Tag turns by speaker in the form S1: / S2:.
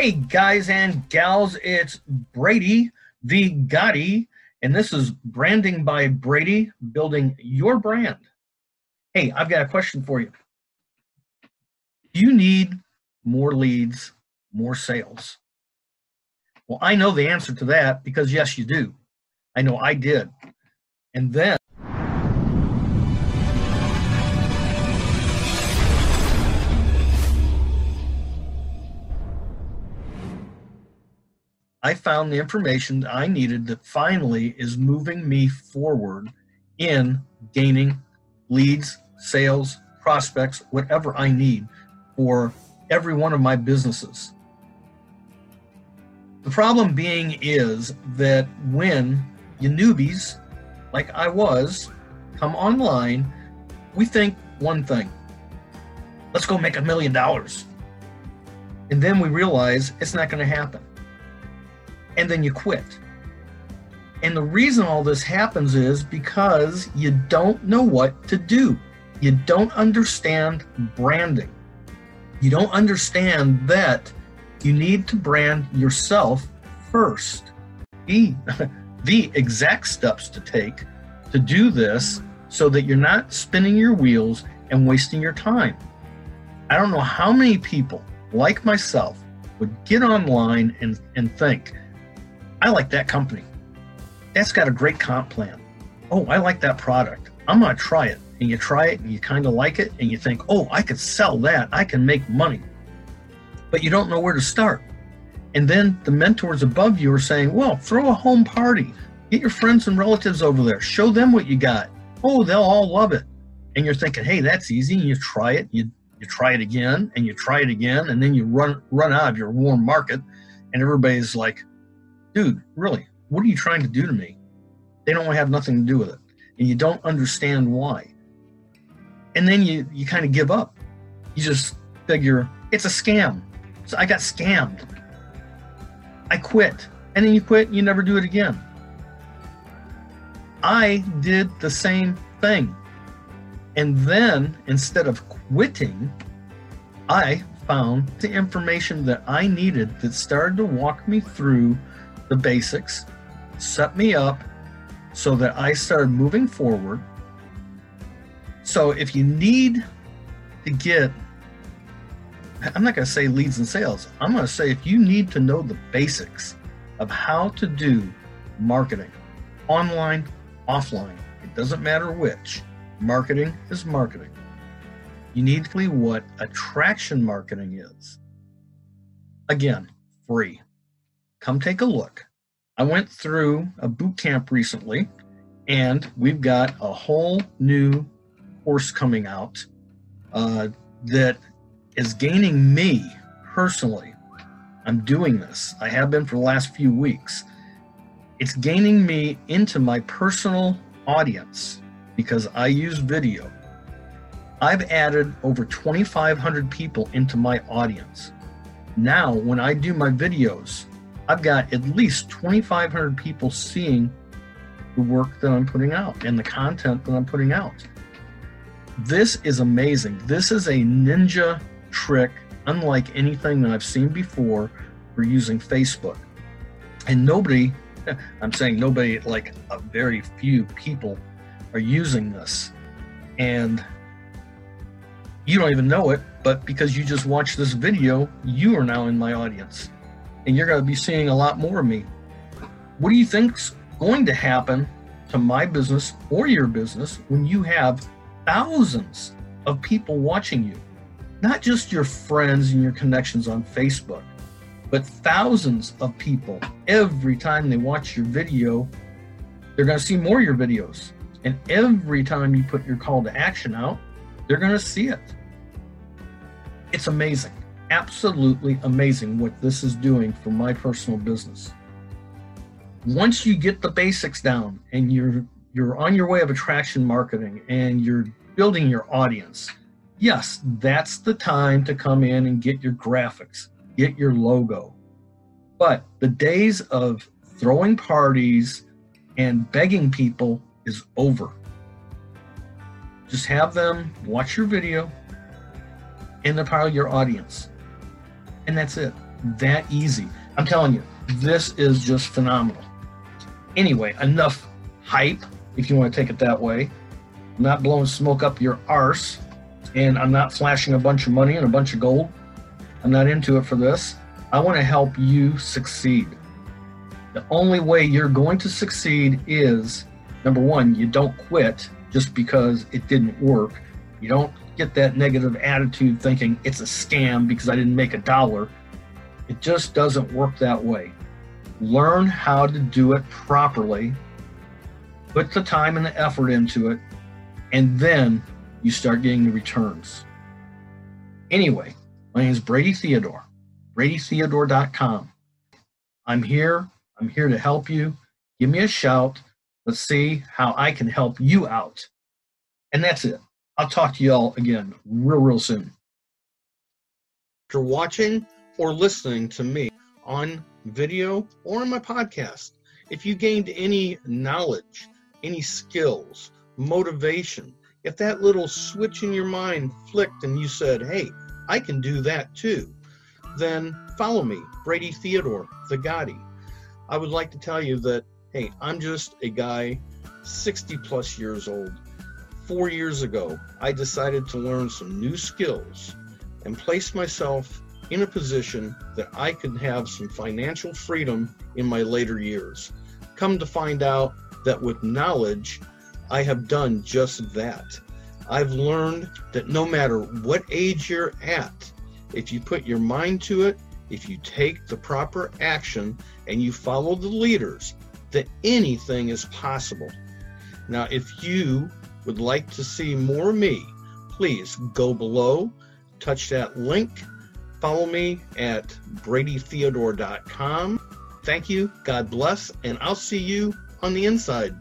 S1: Hey, guys and gals, it's Brady V. Gotti, and this is Branding by Brady, building your brand. Hey, I've got a question for you. Do you need more leads, more sales? Well, I know the answer to that because yes, you do. I know I did. And then I found the information that I needed that finally is moving me forward in gaining leads, sales, prospects, whatever I need for every one of my businesses. The problem being is that when you newbies, like I was, come online, we think one thing let's go make a million dollars. And then we realize it's not going to happen and then you quit. And the reason all this happens is because you don't know what to do. You don't understand branding. You don't understand that you need to brand yourself first. The, the exact steps to take to do this so that you're not spinning your wheels and wasting your time. I don't know how many people like myself would get online and, and think, I like that company. That's got a great comp plan. Oh, I like that product. I'm going to try it. And you try it and you kind of like it and you think, oh, I could sell that. I can make money. But you don't know where to start. And then the mentors above you are saying, well, throw a home party. Get your friends and relatives over there. Show them what you got. Oh, they'll all love it. And you're thinking, hey, that's easy. And you try it. You, you try it again and you try it again. And then you run, run out of your warm market. And everybody's like, dude, really, what are you trying to do to me? They don't have nothing to do with it. And you don't understand why. And then you, you kind of give up. You just figure it's a scam. So I got scammed. I quit. And then you quit and you never do it again. I did the same thing. And then instead of quitting, I found the information that I needed that started to walk me through the basics, set me up so that I started moving forward. So if you need to get, I'm not going to say leads and sales, I'm going to say if you need to know the basics of how to do marketing, online, offline, it doesn't matter which, marketing is marketing. You need to know what attraction marketing is. Again, free come take a look. I went through a boot camp recently, and we've got a whole new course coming out uh, that is gaining me personally. I'm doing this. I have been for the last few weeks. It's gaining me into my personal audience because I use video. I've added over 2,500 people into my audience. Now, when I do my videos, I've got at least 2,500 people seeing the work that I'm putting out and the content that I'm putting out. This is amazing. This is a ninja trick, unlike anything that I've seen before for using Facebook. And nobody, I'm saying nobody, like a very few people are using this. And you don't even know it, but because you just watched this video, you are now in my audience and you're going to be seeing a lot more of me. What do you think's going to happen to my business or your business when you have thousands of people watching you? Not just your friends and your connections on Facebook, but thousands of people every time they watch your video, they're going to see more of your videos. And every time you put your call to action out, they're going to see it. It's amazing absolutely amazing what this is doing for my personal business. Once you get the basics down and you're you're on your way of attraction marketing and you're building your audience, yes, that's the time to come in and get your graphics, get your logo. But the days of throwing parties and begging people is over. Just have them watch your video and of your audience. And that's it. that easy. I'm telling you, this is just phenomenal. Anyway, enough hype, if you want to take it that way. I'm not blowing smoke up your arse, and I'm not flashing a bunch of money and a bunch of gold. I'm not into it for this. I want to help you succeed. The only way you're going to succeed is number one, you don't quit just because it didn't work. You don't get that negative attitude thinking it's a scam because I didn't make a dollar. It just doesn't work that way. Learn how to do it properly, put the time and the effort into it, and then you start getting the returns. Anyway, my name is Brady Theodore, bradytheodore.com. I'm here. I'm here to help you. Give me a shout. Let's see how I can help you out. And that's it. I'll talk to y'all again real, real soon. After watching or listening to me on video or on my podcast, if you gained any knowledge, any skills, motivation, if that little switch in your mind flicked and you said, hey, I can do that too, then follow me, Brady Theodore, the Gotti. I would like to tell you that, hey, I'm just a guy 60 plus years old. Four years ago, I decided to learn some new skills and place myself in a position that I could have some financial freedom in my later years. Come to find out that with knowledge, I have done just that. I've learned that no matter what age you're at, if you put your mind to it, if you take the proper action and you follow the leaders, that anything is possible. Now, if you would like to see more me, please go below, touch that link, follow me at bradytheodore.com. Thank you, God bless, and I'll see you on the inside.